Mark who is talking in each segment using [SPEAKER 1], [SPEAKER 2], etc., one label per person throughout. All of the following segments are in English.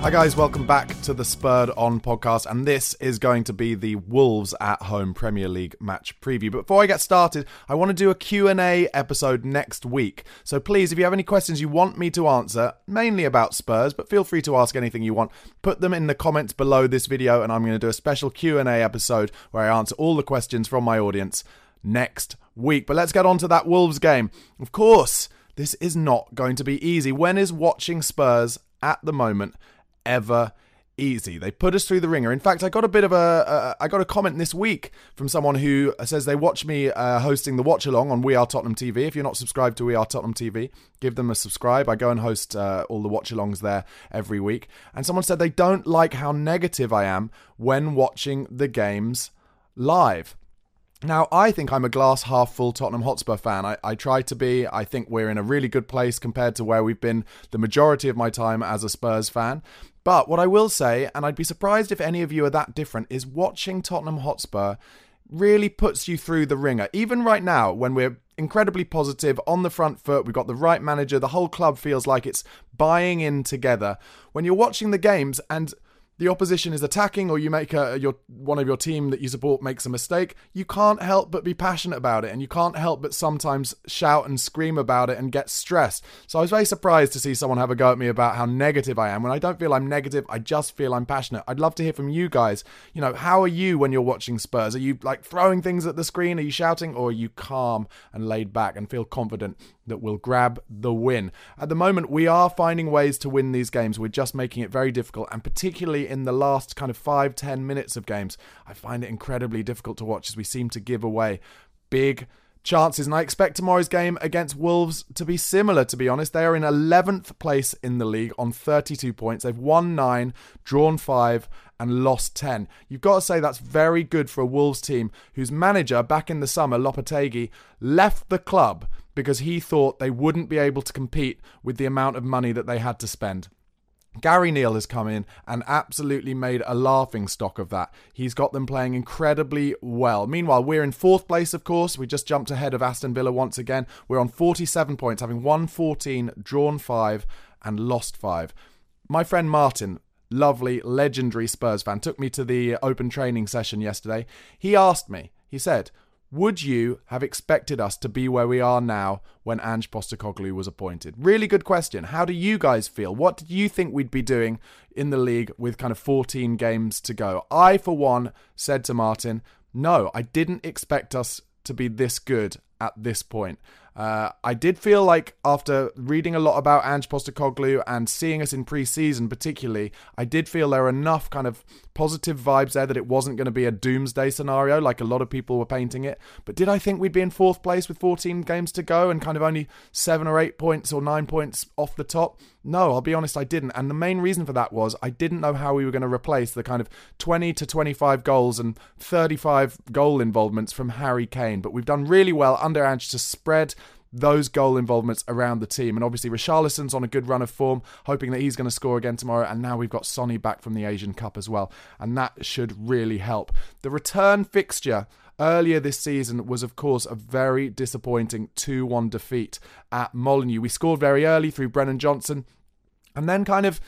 [SPEAKER 1] Hi guys, welcome back to the Spurred On podcast, and this is going to be the Wolves at Home Premier League match preview. But before I get started, I want to do a Q&A episode next week. So please, if you have any questions you want me to answer, mainly about Spurs, but feel free to ask anything you want, put them in the comments below this video, and I'm going to do a special Q&A episode where I answer all the questions from my audience next week. But let's get on to that Wolves game. Of course, this is not going to be easy. When is watching Spurs at the moment ever easy. They put us through the ringer. In fact, I got a bit of a uh, I got a comment this week from someone who says they watch me uh, hosting the watch along on We Are Tottenham TV. If you're not subscribed to We Are Tottenham TV, give them a subscribe. I go and host uh, all the watch alongs there every week. And someone said they don't like how negative I am when watching the games live. Now, I think I'm a glass half full Tottenham Hotspur fan. I, I try to be. I think we're in a really good place compared to where we've been the majority of my time as a Spurs fan. But what I will say, and I'd be surprised if any of you are that different, is watching Tottenham Hotspur really puts you through the ringer. Even right now, when we're incredibly positive, on the front foot, we've got the right manager, the whole club feels like it's buying in together. When you're watching the games and the opposition is attacking or you make a, your one of your team that you support makes a mistake, you can't help but be passionate about it and you can't help but sometimes shout and scream about it and get stressed. So I was very surprised to see someone have a go at me about how negative I am. When I don't feel I'm negative, I just feel I'm passionate. I'd love to hear from you guys. You know, how are you when you're watching Spurs? Are you like throwing things at the screen? Are you shouting or are you calm and laid back and feel confident that will grab the win. At the moment, we are finding ways to win these games. We're just making it very difficult, and particularly in the last kind of five, ten minutes of games, I find it incredibly difficult to watch as we seem to give away big chances. And I expect tomorrow's game against Wolves to be similar, to be honest. They are in 11th place in the league on 32 points. They've won nine, drawn five, and lost 10. You've got to say that's very good for a Wolves team whose manager back in the summer, Lopetegui, left the club because he thought they wouldn't be able to compete with the amount of money that they had to spend. Gary O'Neil has come in and absolutely made a laughing stock of that. He's got them playing incredibly well. Meanwhile, we're in fourth place, of course. We just jumped ahead of Aston Villa once again. We're on 47 points, having won 14, drawn 5, and lost 5. My friend Martin, lovely, legendary Spurs fan, took me to the open training session yesterday. He asked me, he said, would you have expected us to be where we are now when Ange Postecoglou was appointed? Really good question. How do you guys feel? What did you think we'd be doing in the league with kind of 14 games to go? I, for one, said to Martin, no, I didn't expect us to be this good at this point. Uh, I did feel like after reading a lot about Ange Postecoglou and seeing us in pre-season, particularly, I did feel there were enough kind of positive vibes there that it wasn't going to be a doomsday scenario like a lot of people were painting it. But did I think we'd be in fourth place with 14 games to go and kind of only seven or eight points or nine points off the top? No, I'll be honest, I didn't. And the main reason for that was I didn't know how we were going to replace the kind of 20 to 25 goals and 35 goal involvements from Harry Kane. But we've done really well under Ange to spread those goal involvements around the team. And obviously, Richarlison's on a good run of form, hoping that he's going to score again tomorrow. And now we've got Sonny back from the Asian Cup as well. And that should really help. The return fixture earlier this season was, of course, a very disappointing 2 1 defeat at Molineux. We scored very early through Brennan Johnson and then kind of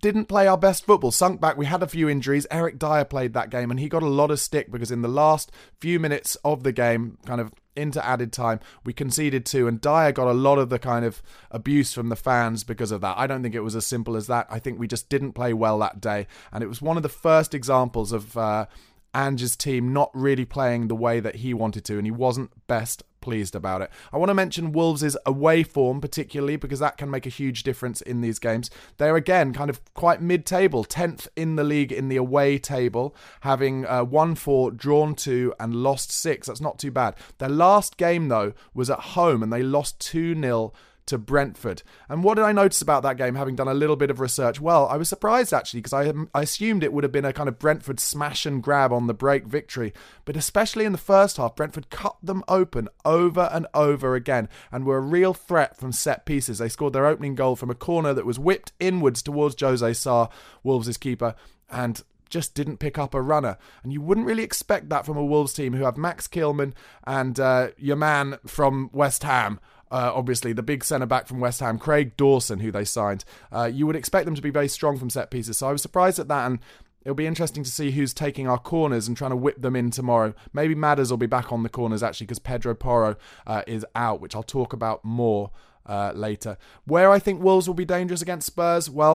[SPEAKER 1] didn't play our best football, sunk back. We had a few injuries. Eric Dier played that game and he got a lot of stick because in the last few minutes of the game, kind of into added time, we conceded two, and Dier got a lot of the kind of abuse from the fans because of that. I don't think it was as simple as that. I think we just didn't play well that day, and it was one of the first examples of. Uh, Ange's team not really playing the way that he wanted to, and he wasn't best pleased about it. I want to mention Wolves' away form, particularly because that can make a huge difference in these games. They're again kind of quite mid table, 10th in the league in the away table, having uh, won four, drawn two, and lost six. That's not too bad. Their last game, though, was at home, and they lost 2 0 to Brentford. And what did I notice about that game, having done a little bit of research? Well, I was surprised actually, because I, I assumed it would have been a kind of Brentford smash and grab on the break victory. But especially in the first half, Brentford cut them open over and over again and were a real threat from set pieces. They scored their opening goal from a corner that was whipped inwards towards Jose Sa, Wolves' keeper, and just didn't pick up a runner. And you wouldn't really expect that from a Wolves team who have Max Kilman and uh, your man from West Ham uh, obviously, the big centre back from West Ham, Craig Dawson, who they signed. Uh, you would expect them to be very strong from set pieces. So I was surprised at that. And it'll be interesting to see who's taking our corners and trying to whip them in tomorrow. Maybe Madders will be back on the corners actually because Pedro Porro uh, is out, which I'll talk about more uh, later. Where I think Wolves will be dangerous against Spurs, well.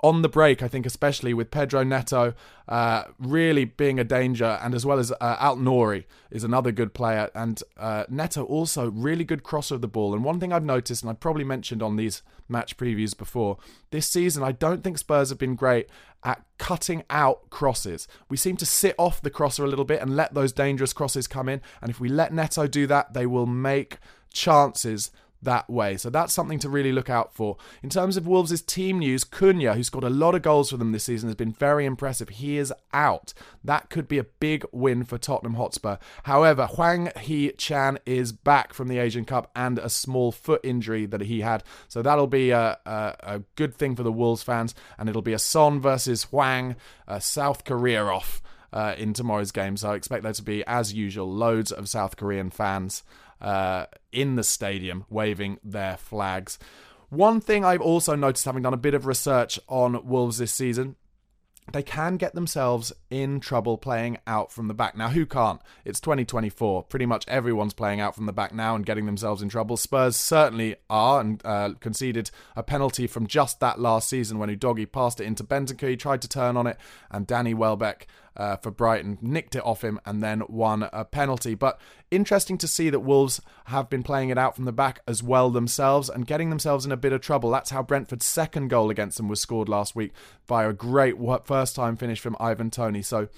[SPEAKER 1] On the break, I think, especially with Pedro Neto uh, really being a danger, and as well as uh, Aït-Nouri is another good player, and uh, Neto also really good crosser of the ball. And one thing I've noticed, and I've probably mentioned on these match previews before, this season I don't think Spurs have been great at cutting out crosses. We seem to sit off the crosser a little bit and let those dangerous crosses come in, and if we let Neto do that, they will make chances that way. So that's something to really look out for. In terms of Wolves' team news, Cunha, who scored a lot of goals for them this season, has been very impressive. He is out. That could be a big win for Tottenham Hotspur. However, Huang He Chan is back from the Asian Cup and a small foot injury that he had. So that'll be a, a, a good thing for the Wolves fans. And it'll be a Son versus Hwang, uh, South Korea off. Uh, in tomorrow's game, so I expect there to be, as usual, loads of South Korean fans uh, in the stadium waving their flags. One thing I've also noticed, having done a bit of research on Wolves this season, they can get themselves in trouble playing out from the back. Now, who can't? It's 2024. Pretty much everyone's playing out from the back now and getting themselves in trouble. Spurs certainly are and uh, conceded a penalty from just that last season when Udogie passed it into Bentancur. He tried to turn on it, and Danny Welbeck uh, for Brighton, nicked it off him, and then won a penalty. But interesting to see that Wolves have been playing it out from the back as well themselves and getting themselves in a bit of trouble. That's how Brentford's second goal against them was scored last week by a great first time finish from Ivan Toney. So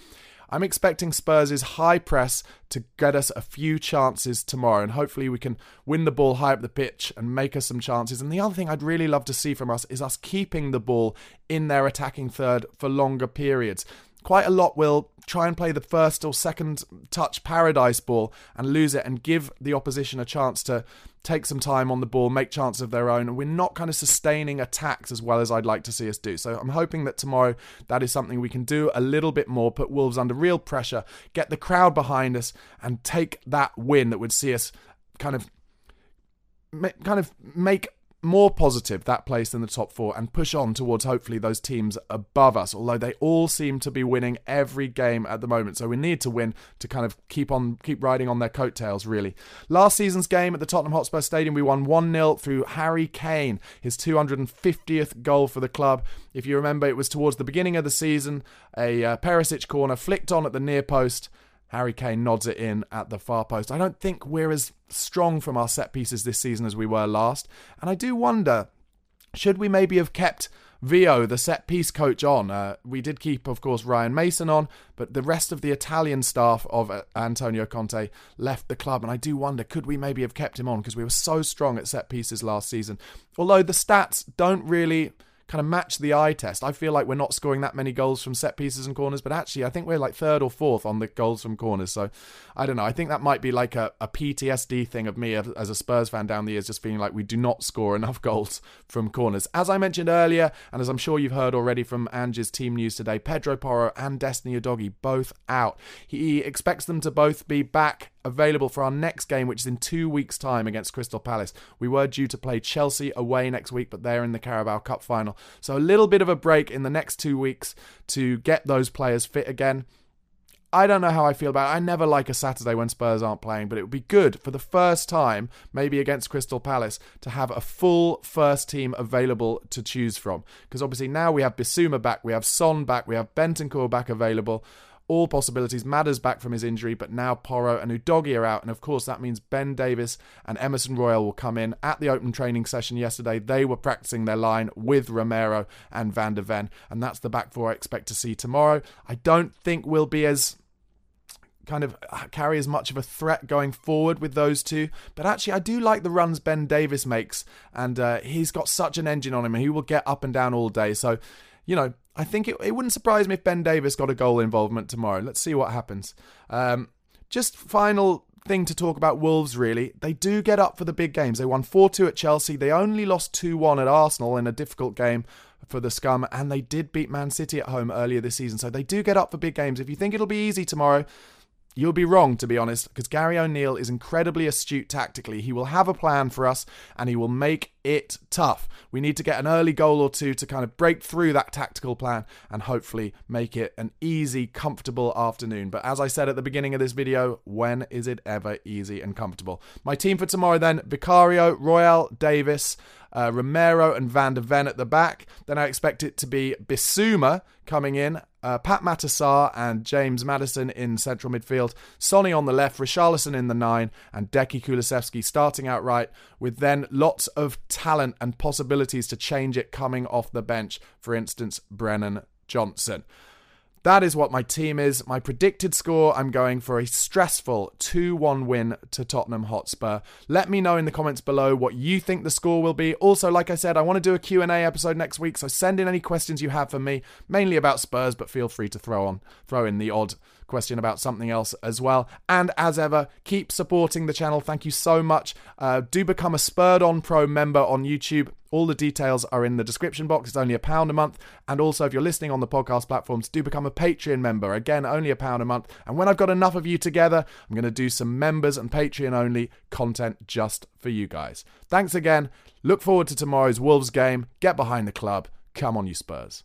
[SPEAKER 1] I'm expecting Spurs' high press to get us a few chances tomorrow, and hopefully we can win the ball high up the pitch and make us some chances. And the other thing I'd really love to see from us is us keeping the ball in their attacking third for longer periods quite a lot will try and play the first or second touch paradise ball and lose it and give the opposition a chance to take some time on the ball, make chances of their own. And we're not kind of sustaining attacks as well as I'd like to see us do. So I'm hoping that tomorrow that is something we can do a little bit more, put Wolves under real pressure, get the crowd behind us, and take that win that would see us kind of kind of make more positive that place in the top four and push on towards hopefully those teams above us although they all seem to be winning every game at the moment. So we need to win to kind of keep on keep riding on their coattails really. Last season's game at the Tottenham Hotspur Stadium we won 1-0 through Harry Kane his 250th goal for the club. If you remember it was towards the beginning of the season a uh, Perisic corner flicked on at the near post Harry Kane nods it in at the far post. I don't think we're as strong from our set pieces this season as we were last. And I do wonder should we maybe have kept Vio, the set piece coach, on? Uh, we did keep, of course, Ryan Mason on, but the rest of the Italian staff of uh, Antonio Conte left the club. And I do wonder could we maybe have kept him on because we were so strong at set pieces last season? Although the stats don't really kind of match the eye test. I feel like we're not scoring that many goals from set pieces and corners, but actually, I think we're like third or fourth on the goals from corners. So I don't know. I think that might be like a, a PTSD thing of me as a Spurs fan down the years, just feeling like we do not score enough goals from corners. As I mentioned earlier, and as I'm sure you've heard already from Ange's team news today, Pedro Porro and Destiny Udogie both out. He expects them to both be back available for our next game, which is in two weeks' time against Crystal Palace. We were due to play Chelsea away next week, but they're in the Carabao Cup final. So a little bit of a break in the next two weeks to get those players fit again. I don't know how I feel about it. I never like a Saturday when Spurs aren't playing, but it would be good for the first time, maybe against Crystal Palace, to have a full first team available to choose from. Because obviously now we have Bissouma back, we have Son back, we have Bentancur back available all possibilities. Madders back from his injury, but now Porro and Udogie are out. And of course, that means Ben Davies and Emerson Royal will come in. At the open training session yesterday, they were practicing their line with Romero and Van der Ven. And that's the back four I expect to see tomorrow. I don't think we'll be as kind of carry as much of a threat going forward with those two. But actually, I do like the runs Ben Davies makes, and uh, he's got such an engine on him, and he will get up and down all day. So you know, I think it, it wouldn't surprise me if Ben Davies got a goal involvement tomorrow. Let's see what happens. Um, just final thing to talk about Wolves, really. They do get up for the big games. They won 4 2 at Chelsea. They only lost 2 1 at Arsenal in a difficult game for the Scum, and they did beat Man City at home earlier this season. So they do get up for big games. If you think it'll be easy tomorrow, You'll be wrong, to be honest, because Gary O'Neil is incredibly astute tactically. He will have a plan for us and he will make it tough. We need to get an early goal or two to kind of break through that tactical plan and hopefully make it an easy, comfortable afternoon. But as I said at the beginning of this video, when is it ever easy and comfortable? My team for tomorrow then Vicario, Royal, Davies, uh, Romero, and Van der Ven at the back. Then I expect it to be Bissouma coming in uh, Pape Matar Sarr and James Maddison in central midfield, Sonny on the left, Richarlison in the nine, and Deki Kulusevski starting out right, with then lots of talent and possibilities to change it coming off the bench. For instance, Brennan Johnson. That is what my team is. My predicted score, I'm going for a stressful 2 1 win to Tottenham Hotspur. Let me know in the comments below what you think the score will be. Also, like I said, I want to do a Q&A episode next week, so send in any questions you have for me, mainly about Spurs, but feel free to throw on throw in the odd question about something else as well. And as ever, keep supporting the channel. Thank you so much. Uh, do become a Spurred On Pro member on YouTube. All the details are in the description box. It's only a pound a month. And also, if you're listening on the podcast platforms, do become a Patreon member. Again, only a pound a month. And when I've got enough of you together, I'm going to do some members and Patreon only content just for you guys. Thanks again. Look forward to tomorrow's Wolves game. Get behind the club. Come on, you Spurs.